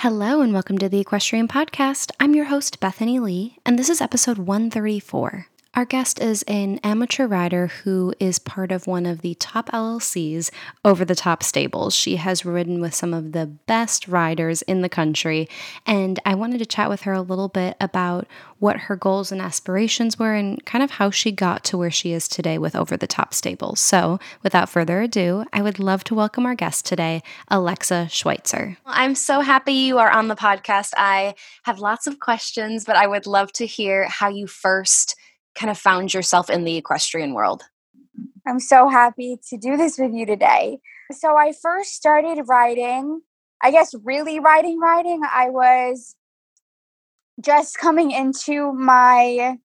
Hello, and welcome to the Equestrian Podcast. I'm your host, Bethany Lee, and this is episode 134. Our guest is an amateur rider who is part of one of the top LLCs over the top stables. She has ridden with some of the best riders in the country, and I wanted to chat with her a little bit about what her goals and aspirations were and kind of how she got to where she is today with over the top stables. So, without further ado, I would love to welcome our guest today, Alexa Schwitzer. I'm so happy you are on the podcast. I have lots of questions, but I would love to hear how you first kind of found yourself in the equestrian world? I'm so happy to do this with you today. So, I first started riding, I guess, really riding, riding. I was just coming into my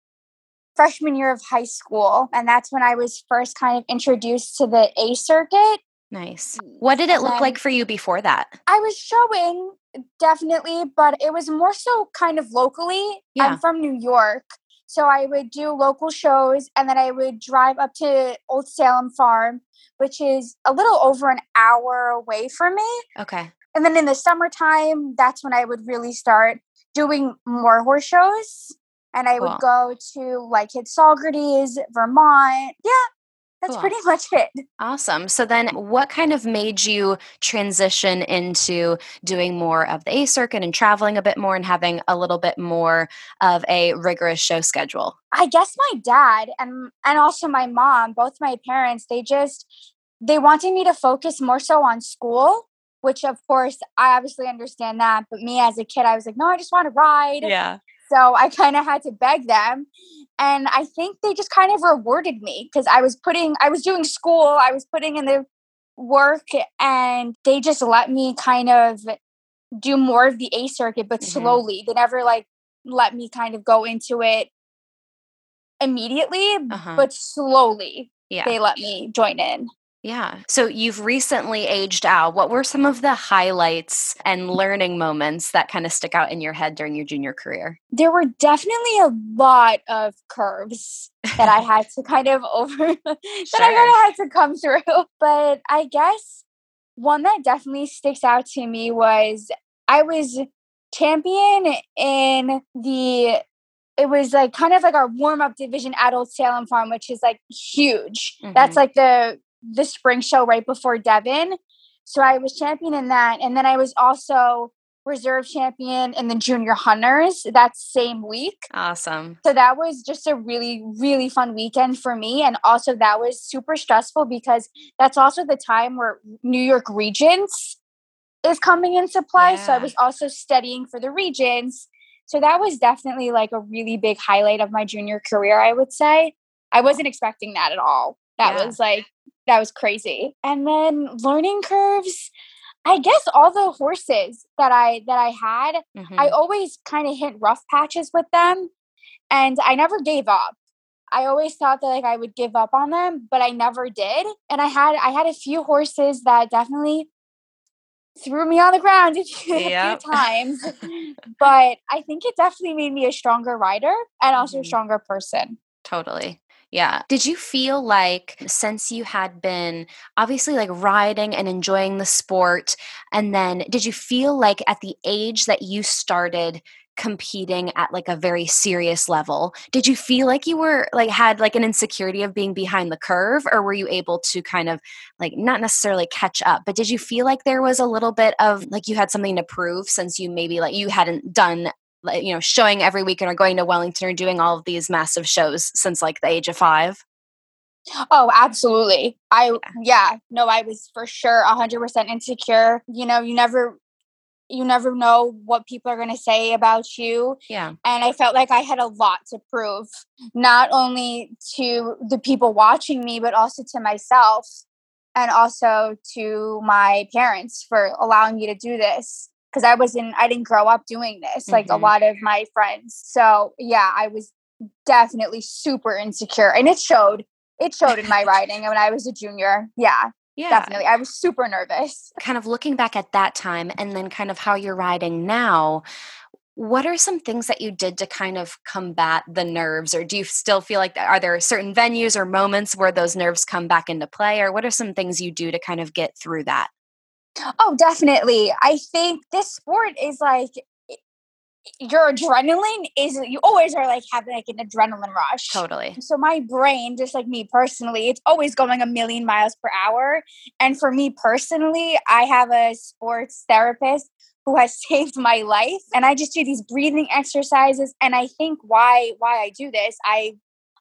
freshman year of high school. And that's when I was first kind of introduced to the A circuit. Nice. What did it look like for you before that? I was showing definitely, but it was more so kind of locally. Yeah. I'm from New York. So I would do local shows and then I would drive up to Old Salem Farm, which is a little over an hour away from me. Okay. And then in the summertime, that's when I would really start doing more horse shows. And I cool. would go to like HITS Saugerties, Vermont. Yeah, that's cool. pretty much it. Awesome. So then what kind of made you transition into doing more of the A circuit and traveling a bit more and having a little bit more of a rigorous show schedule? I guess my dad and and also my mom, both my parents, they just they wanted me to focus more so on school, which of course I obviously understand that, but me as a kid I was like, "No, I just want to ride." Yeah. So I kind of had to beg them. And I think they just kind of rewarded me because I was putting, I was doing school, I was putting in the work, and they just let me kind of do more of the A circuit, but mm-hmm. slowly. They never like let me kind of go into it immediately, uh-huh. but slowly yeah. they let me join in. Yeah. So you've recently aged out. What were some of the highlights and learning moments that kind of stick out in your head during your junior career? There were definitely a lot of curves that I had to kind of over that sure. I kind of had to come through. But I guess one that definitely sticks out to me was I was champion in the it was like kind of like our warm up division Old Salem Farm, which is like huge. Mm-hmm. That's like the the spring show right before Devon. So I was champion in that. And then I was also reserve champion in the junior hunters that same week. Awesome. So that was just a really, really fun weekend for me. And also that was super stressful because that's also the time where New York Regents is coming into play. Yeah. So I was also studying for the Regents. So that was definitely like a really big highlight of my junior career, I would say. I wasn't expecting that at all. That yeah. was like that was crazy. And then learning curves, I guess all the horses that I that I had, mm-hmm. I always kind of hit rough patches with them and I never gave up. I always thought that like I would give up on them, but I never did. And I had I had a few horses that definitely threw me on the ground a few, yep. a few times. but I think it definitely made me a stronger rider and also mm-hmm. a stronger person. Totally. Yeah. Did you feel like since you had been obviously like riding and enjoying the sport, and then did you feel like at the age that you started competing at like a very serious level did you feel like you were like had like an insecurity of being behind the curve or were you able to kind of like not necessarily catch up but did you feel like there was a little bit of like you had something to prove since you maybe like you hadn't done you know showing every weekend or going to wellington or doing all of these massive shows since like the age of five? Oh absolutely. I yeah. no i was for sure 100% insecure. You know you never you never know what people are going to say about you yeah. and i felt like i had a lot to prove not only to the people watching me but also to myself and also to my parents for allowing me to do this because I wasn't I didn't grow up doing this like mm-hmm. a lot of my friends. So yeah, I was definitely super insecure and it showed. It showed in my riding when I was a junior. Yeah. Yeah. Definitely. I was super nervous. Kind of looking back at that time and then kind of how you're riding now, what are some things that you did to kind of combat the nerves or do you still feel like are there certain venues or moments where those nerves come back into play or what are some things you do to kind of get through that oh definitely. I think this sport is like your adrenaline is you always are like having like an adrenaline rush. Totally. So my brain just like me personally it's always going a million miles per hour. And for me personally i have a sports therapist who has saved my life and i just do these breathing exercises and i think why why i do this i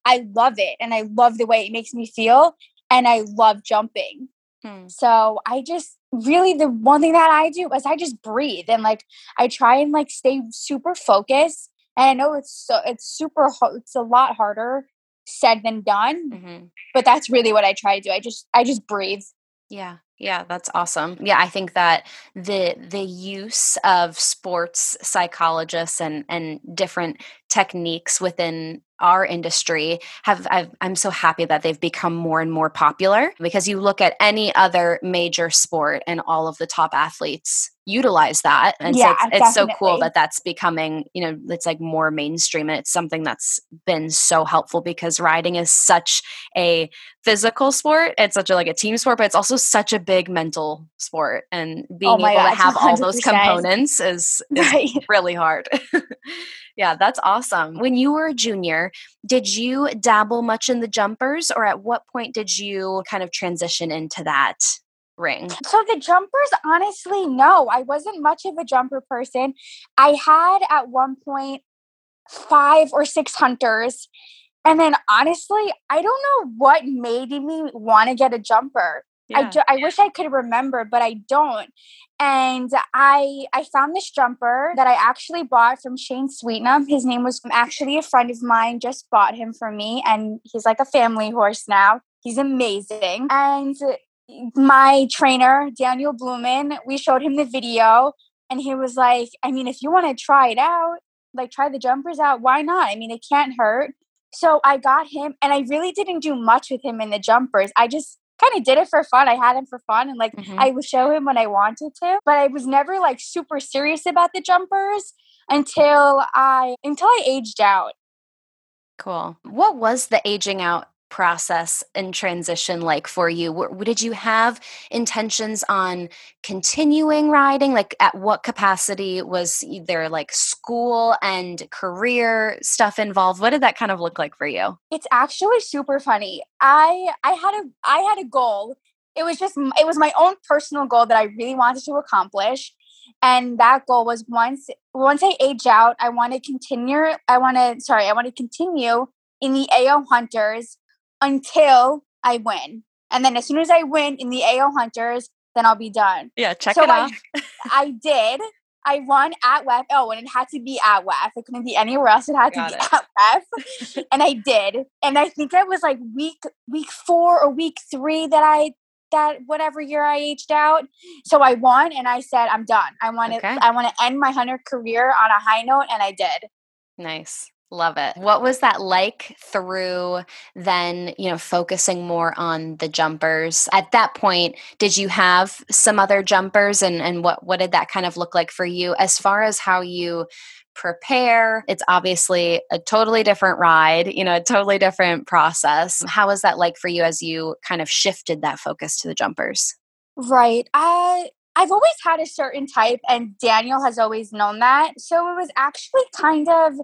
i love it and i love the way it makes me feel and i love jumping hmm. so i just really the one thing that i do is i just breathe and like i try and like stay super focused and i know it's so it's super it's a lot harder said than done mm-hmm. but that's really what i try to do i just i just breathe yeah yeah, that's awesome. Yeah, I think that the the use of sports psychologists and and different techniques within our industry have i am so happy that they've become more and more popular because you look at any other major sport and all of the top athletes utilize that and yeah, so it's, it's so cool that that's becoming you know it's like more mainstream and it's something that's been so helpful because riding is such a physical sport it's such a like a team sport but it's also such a big mental sport and being oh able God, to have 100%. all those components is, is right. really hard Yeah, that's awesome. When you were a junior, did you dabble much in the jumpers, or at what point did you kind of transition into that? ring? So the jumpers, honestly, no. I wasn't much of a jumper person. I had at one point five or six hunters. And then honestly, I don't know what made me want to get a jumper. Yeah. I, do, I wish I could remember, but I don't and I I found this jumper that I actually bought from Shane Sweetnam. His name was actually a friend of mine just bought him for me and he's like a family horse now. He's amazing. And my trainer, Daniel Bluman, we showed him the video and he was like, I mean, if you want to try it out, like try the jumpers out, why not? I mean, it can't hurt. So I got him and I really didn't do much with him in the jumpers. I just kind of did it for fun. I had him for fun and like mm-hmm. I would show him when I wanted to, but I was never like super serious about the jumpers until I until I aged out. Cool. What was the aging out process and transition like for you? What, did you have intentions on continuing riding? Like, at what capacity was there like school and career stuff involved? What did that kind of look like for you? It's actually super funny. I I had a I had a goal. It was just it was my own personal goal that I really wanted to accomplish. And that goal was once once I age out, I want to continue. I want to sorry, I want to continue in the AO Hunters until I win. And then as soon as I win in the AO Hunters, then I'll be done. Yeah, check so it I, off. I did. I won at WEF. Oh, and it had to be at WEF. It couldn't be anywhere else. It had Got to be it. at WEF. and I did. And I think it was like week week four or week three that I that whatever year I aged out. So I won and I said, I'm done. I want to okay. I want to end my hunter career on a high note and I did. Nice. Love it. What was that like through then, you know, focusing more on the jumpers? At that point, did you have some other jumpers and and what what did that kind of look like for you as far as how you prepare? It's obviously a totally different ride, you know, a totally different process. How was that like for you as you kind of shifted that focus to the jumpers? Right. I I've always had a certain type, and Daniel has always known that. So it was actually kind of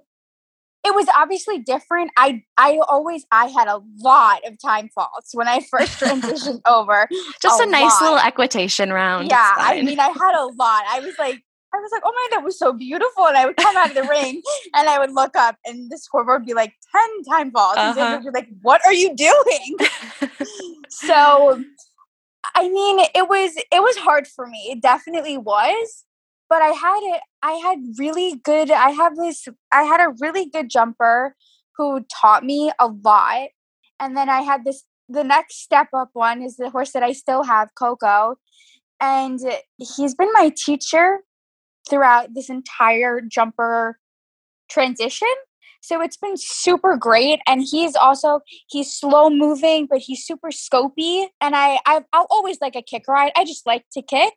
it was obviously different. I I always I had a lot of time faults when I first transitioned over. Just a, a nice lot. little equitation round. Yeah, I mean I had a lot. I was like I was like, oh my, that was so beautiful. And I would come out of the ring and I would look up and the scoreboard would be like 10 time faults. Uh-huh. And would be like, what are you doing? so I mean, it was it was hard for me. It definitely was but I had it. I had really good. I have this. I had a really good jumper who taught me a lot, and then I had this. The next step up one is the horse that I still have, Coco, and he's been my teacher throughout this entire jumper transition. So it's been super great. And he's also he's slow moving, but he's super scopy. And I i will always like a kick ride. I just like to kick.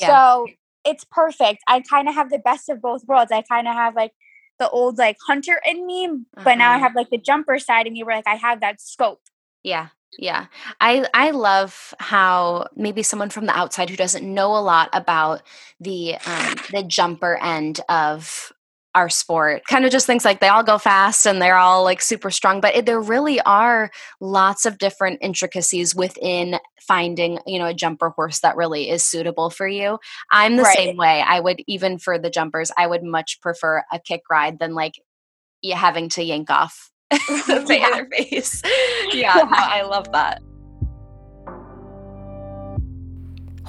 Yeah. So it's perfect. I kind of have the best of both worlds. I kind of have like the old like hunter in me, but uh-huh. now I uh-huh. have like the jumper side in me where like I have that scope. Yeah. Yeah. I I love how maybe someone from the outside who doesn't know a lot about the um the jumper end of our sport kind of just thinks like they all go fast and they're all like super strong but it, there really are lots of different intricacies within finding you know a jumper horse that really is suitable for you i'm the right. same way i would even for the jumpers i would much prefer a kick ride than like you having to yank off the yeah. face yeah, yeah. No, i love that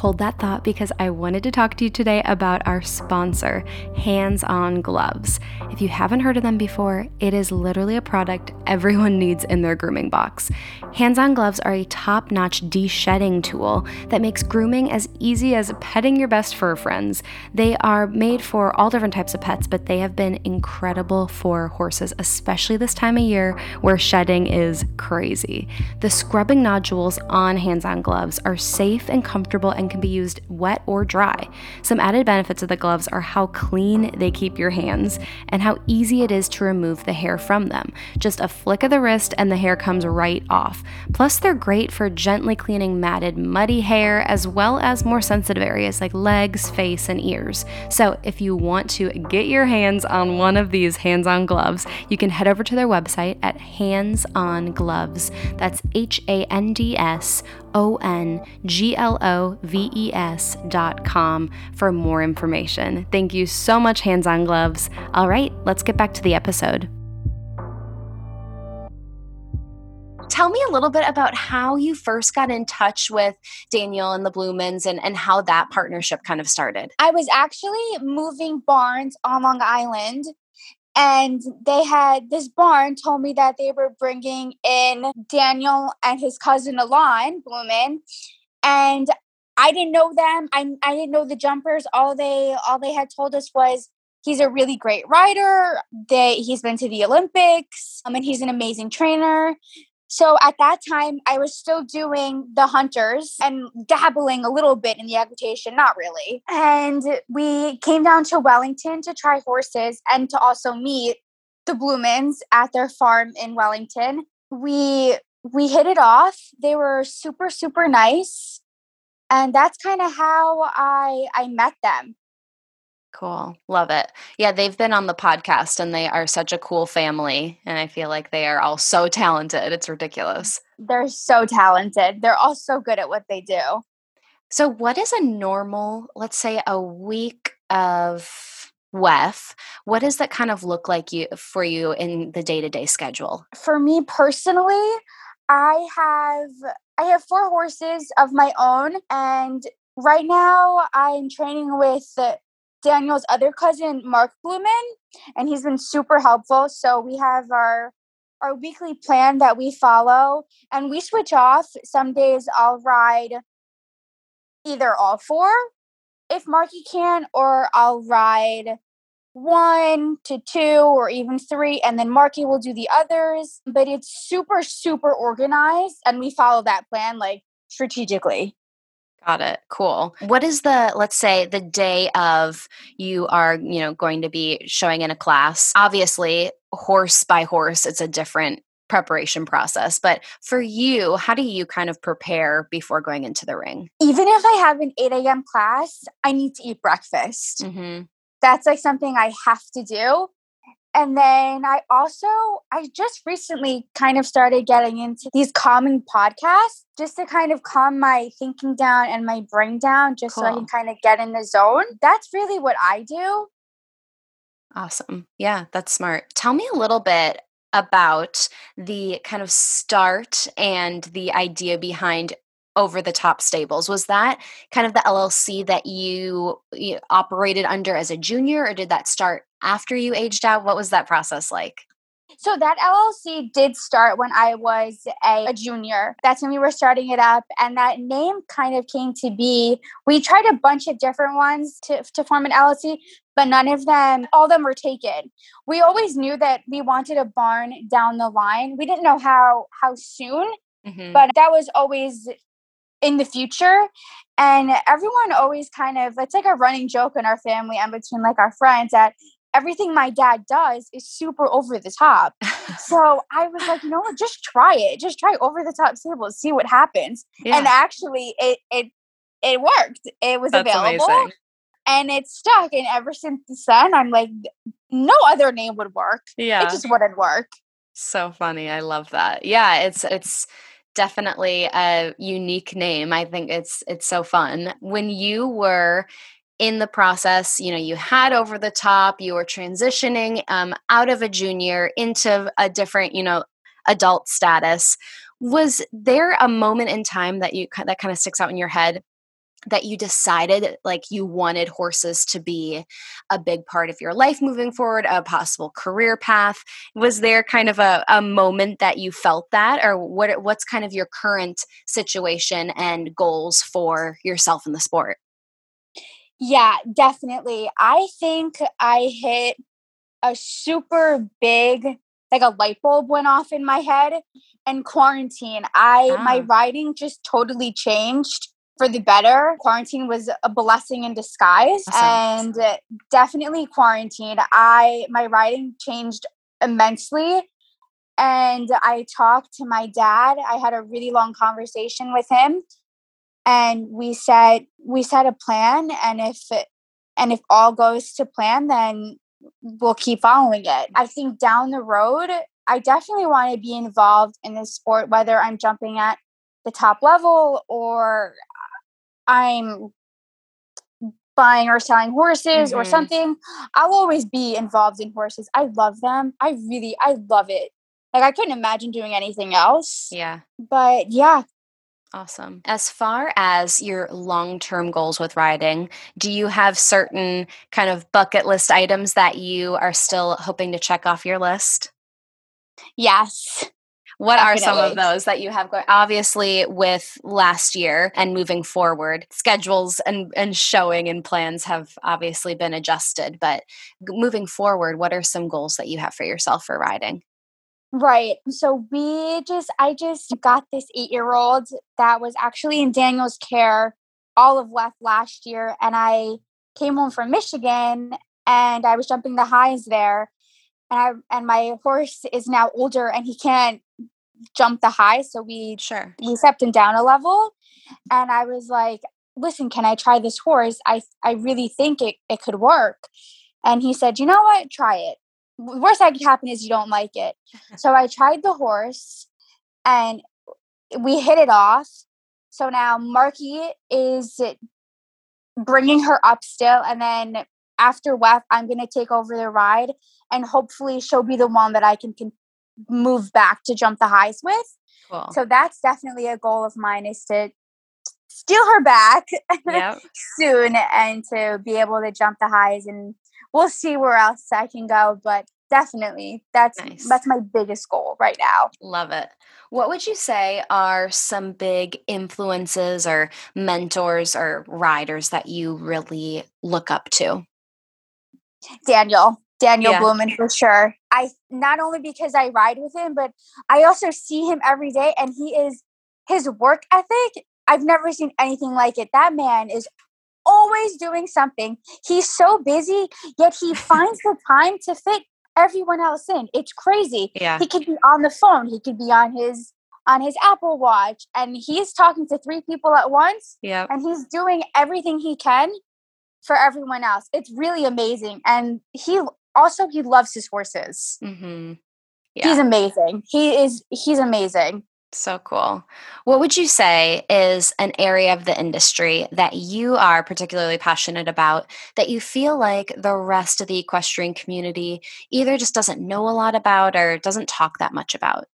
Hold that thought because I wanted to talk to you today about our sponsor, Hands On Gloves. If you haven't heard of them before, it is literally a product everyone needs in their grooming box. Hands On Gloves are a top notch de shedding tool that makes grooming as easy as petting your best fur friends. They are made for all different types of pets, but they have been incredible for horses, especially this time of year where shedding is crazy. The scrubbing nodules on Hands On Gloves are safe and comfortable and and can be used wet or dry. Some added benefits of the gloves are how clean they keep your hands and how easy it is to remove the hair from them. Just a flick of the wrist and the hair comes right off. Plus, they're great for gently cleaning matted, muddy hair as well as more sensitive areas like legs, face, and ears. So, if you want to get your hands on one of these hands on gloves, you can head over to their website at Hands On Gloves. That's H A N D S O N G L O V E S dot com for more information. Thank you so much, Hands On Gloves. All right, let's get back to the episode. Tell me a little bit about how you first got in touch with Daniel and the Blumans and, and how that partnership kind of started. I was actually moving barns on Long Island and they had this barn told me that they were bringing in Daniel and his cousin Alon Bluman, and I didn't know them. I I didn't know the jumpers. All they all they had told us was he's a really great rider. That he's been to the Olympics. I mean, he's an amazing trainer. So at that time, I was still doing the hunters and dabbling a little bit in the equitation, not really. And we came down to Wellington to try horses and to also meet the Blumans at their farm in Wellington. We we hit it off. They were super super nice. And that's kind of how I I met them. Cool. Love it. Yeah, they've been on the podcast and they are such a cool family. And I feel like they are all so talented. It's ridiculous. They're so talented. They're all so good at what they do. So, what is a normal, let's say, a week of WEF? What does that kind of look like you for you in the day to day schedule? For me personally, I have I have four horses of my own, and right now I'm training with Daniel's other cousin, Mark Bluman, and he's been super helpful. So we have our our weekly plan that we follow, and we switch off. Some days I'll ride either all four if Marky can, or I'll ride one to two or even three, and then Marky will do the others. But it's super, super organized, and we follow that plan like strategically. Got it. Cool. What is the, let's say, the day of you are, you know, going to be showing in a class? Obviously, horse by horse, it's a different preparation process. But for you, how do you kind of prepare before going into the ring? Even if I have an 8 a.m. class, I need to eat breakfast. Mm-hmm. That's like something I have to do and then I also I just recently kind of started getting into these calming podcasts just to kind of calm my thinking down and my brain down just cool. so I can kind of get in the zone. That's really what I do. Awesome. Yeah, that's smart. Tell me a little bit about the kind of start and the idea behind over the top stables was that kind of the llc that you, you, operated under as a junior or did that start after you aged out what was that process like so that llc did start when i was a, a junior that's when we were starting it up and that name kind of came to be we tried a bunch of different ones to, to form an llc but none of them, all of them were taken. We always knew that we wanted a barn down the line. We didn't know how how soon, mm-hmm. but that was always in the future. And everyone always kind of it's like a running joke in our family and between like our friends that everything my dad does is super over the top. so I was like, you know what, just try it. Just try over the top stables, see what happens. Yeah. And actually it it it worked. It was That's available. Amazing. And it stuck. And ever since then, I'm like, no other name would work. Yeah. It just wouldn't work. So funny. I love that. Yeah, it's it's definitely a unique name. I think it's it's so fun. When you were in the process, you know, you had over the top, you were transitioning um, out of a junior into a different, you know, adult status. Was there a moment in time that you that kind of sticks out in your head that you decided like you wanted horses to be a big part of your life moving forward, a possible career path? Was there kind of a, a moment that you felt that, or what? What's kind of your current situation and goals for yourself in the sport? Yeah, definitely. I think I hit a super big, like a light bulb went off in my head and quarantine. I, ah. my riding just totally changed for the better. Quarantine was a blessing in disguise awesome. and definitely quarantine. I, my riding changed immensely. And I talked to my dad. I had a really long conversation with him and we said we set a plan and if it, and if all goes to plan then we'll keep following it. I think down the road i definitely want to be involved in this sport whether i'm jumping at the top level or i'm buying or selling horses mm-hmm. or something i'll always be involved in horses. I love them. I really i love it. Like i couldn't imagine doing anything else. Yeah. But yeah Awesome. As far as your long term goals with riding, do you have certain kind of bucket list items that you are still hoping to check off your list? Yes. What Definitely. are some of those that you have going? Obviously, with last year and moving forward, schedules and, and showing and plans have obviously been adjusted. But moving forward, what are some goals that you have for yourself for riding? Right. So we just, I just got this eight year old that was actually in Daniel's care all of left last year. And I came home from Michigan and I was jumping the highs there. And I, and my horse is now older and he can't jump the high. So we, sure, we stepped him down a level. And I was like, listen, can I try this horse? I, I really think it, it could work. And he said, you know what? Try it worst that could happen is you don't like it. so I tried the horse and we hit it off. So now Marky is bringing her up still. And then after WEF, I'm going to take over the ride and hopefully she'll be the one that I can, can move back to jump the highs with. Cool. So that's definitely a goal of mine is to steal her back yep. soon and to be able to jump the highs and we'll see where else I can go. But definitely, that's nice. that's my biggest goal right now. Love it. What would you say are some big influences or mentors or riders that you really look up to? Daniel. Daniel yeah. Bluman for sure. I not only because I ride with him, but I also see him every day and he is his work ethic. I've never seen anything like it. That man is always doing something. He's so busy, yet he finds the time to fit everyone else in. It's crazy. Yeah. He could be on the phone. He could be on his on his Apple Watch and he's talking to three people at once. Yeah. And he's doing everything he can for everyone else. It's really amazing. And he also he loves his horses. Mm-hmm. Yeah. He's amazing. He is he's amazing. So cool. What would you say is an area of the industry that you are particularly passionate about that you feel like the rest of the equestrian community either just doesn't know a lot about or doesn't talk that much about?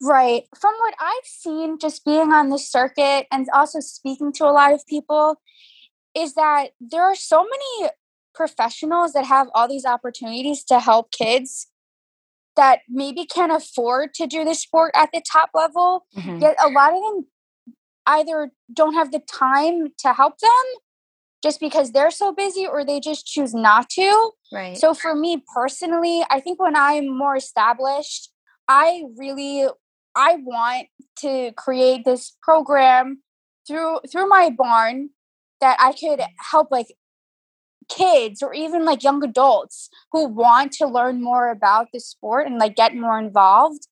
Right. From what I've seen, just being on the circuit and also speaking to a lot of people, is that there are so many professionals that have all these opportunities to help kids that maybe can't afford to do the sport at the top level. Mm-hmm. Yet a lot of them either don't have the time to help them just because they're so busy or they just choose not to. Right. So for me personally, I think when I'm more established, I really I want to create this program through through my barn that I could help like kids or even like young adults who want to learn more about the sport and like get more involved.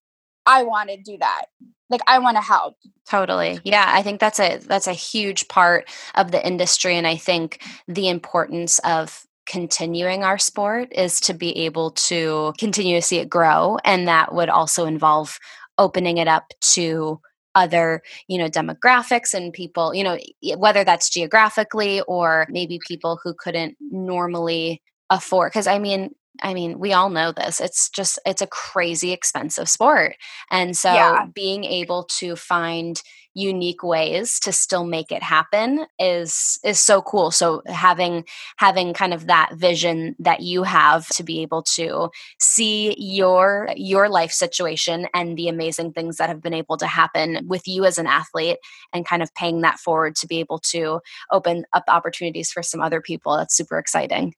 I want to do that like i want to help totally yeah i think that's a that's a huge part of the industry and i think the importance of continuing our sport is to be able to continue to see it grow and that would also involve opening it up to other you know demographics and people you know whether that's geographically or maybe people who couldn't normally afford because i mean I mean, we all know this. It's just it's a crazy expensive sport. And so yeah. being able to find unique ways to still make it happen is is so cool. So having having kind of that vision that you have to be able to see your your life situation and the amazing things that have been able to happen with you as an athlete and kind of paying that forward to be able to open up opportunities for some other people. That's super exciting.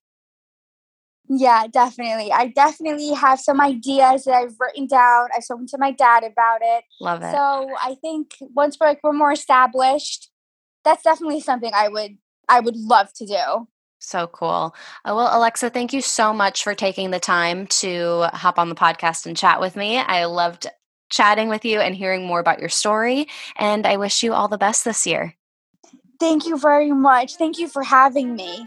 Yeah, definitely. I definitely have some ideas that I've written down. I've spoken to my dad about it. Love it. So I think once we're, like, we're more established, that's definitely something I would I would love to do. So cool. Uh, well, Alexa, thank you so much for taking the time to hop on the podcast and chat with me. I loved chatting with you and hearing more about your story. And I wish you all the best this year. Thank you very much. Thank you for having me.